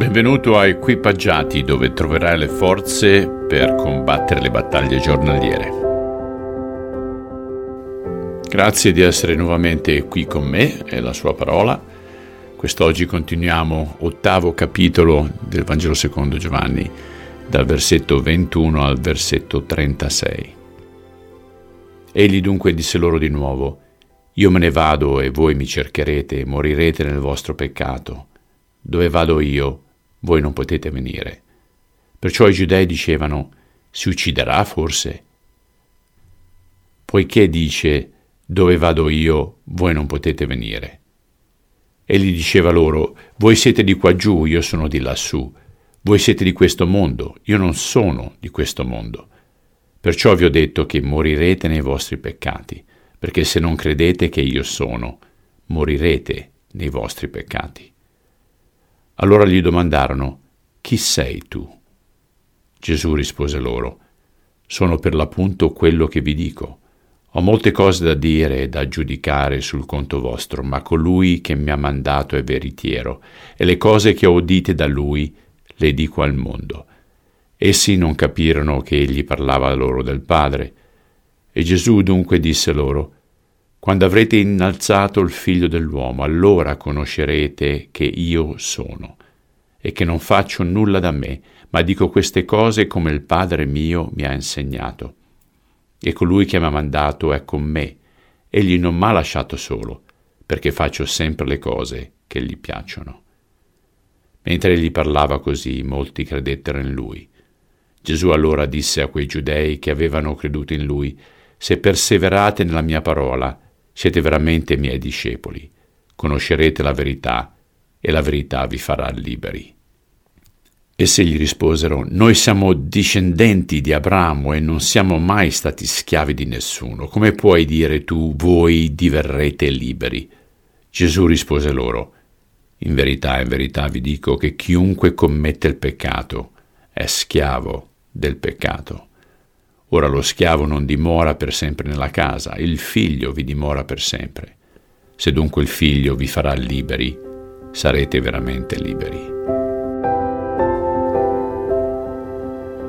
Benvenuto a Equipaggiati dove troverai le forze per combattere le battaglie giornaliere. Grazie di essere nuovamente qui con me e la sua parola. Quest'oggi continuiamo ottavo capitolo del Vangelo secondo Giovanni, dal versetto 21 al versetto 36. Egli dunque disse loro di nuovo, Io me ne vado e voi mi cercherete e morirete nel vostro peccato. Dove vado io, voi non potete venire. Perciò i giudei dicevano, Si ucciderà forse? Poiché dice, Dove vado io, voi non potete venire. Egli diceva loro, Voi siete di qua giù, io sono di lassù. Voi siete di questo mondo, io non sono di questo mondo. Perciò vi ho detto che morirete nei vostri peccati, perché se non credete che io sono, morirete nei vostri peccati. Allora gli domandarono, Chi sei tu? Gesù rispose loro, Sono per l'appunto quello che vi dico. Ho molte cose da dire e da giudicare sul conto vostro, ma colui che mi ha mandato è veritiero, e le cose che ho udite da lui le dico al mondo. Essi non capirono che egli parlava loro del Padre. E Gesù dunque disse loro, Quando avrete innalzato il figlio dell'uomo, allora conoscerete che io sono, e che non faccio nulla da me, ma dico queste cose come il Padre mio mi ha insegnato. E colui che mi ha mandato è con me, egli non m'ha lasciato solo, perché faccio sempre le cose che gli piacciono. Mentre egli parlava così, molti credettero in lui. Gesù allora disse a quei giudei che avevano creduto in lui, Se perseverate nella mia parola, siete veramente miei discepoli, conoscerete la verità e la verità vi farà liberi. Essi gli risposero, Noi siamo discendenti di Abramo e non siamo mai stati schiavi di nessuno. Come puoi dire tu, voi diverrete liberi? Gesù rispose loro, In verità, in verità vi dico che chiunque commette il peccato è schiavo del peccato. Ora lo schiavo non dimora per sempre nella casa, il figlio vi dimora per sempre. Se dunque il figlio vi farà liberi, sarete veramente liberi.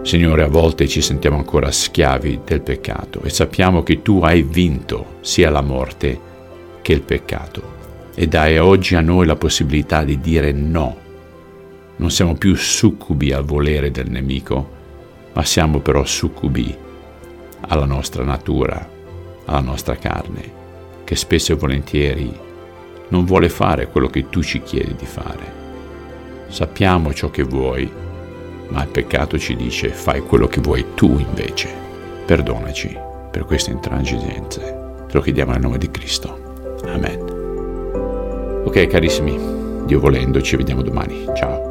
Signore, a volte ci sentiamo ancora schiavi del peccato e sappiamo che tu hai vinto sia la morte che il peccato e dai oggi a noi la possibilità di dire no. Non siamo più succubi al volere del nemico, ma siamo però succubi alla nostra natura, alla nostra carne, che spesso e volentieri non vuole fare quello che tu ci chiedi di fare. Sappiamo ciò che vuoi, ma il peccato ci dice fai quello che vuoi tu invece. Perdonaci per queste intransigenze. Te lo chiediamo nel nome di Cristo. Amen. Ok carissimi, Dio volendo ci vediamo domani. Ciao.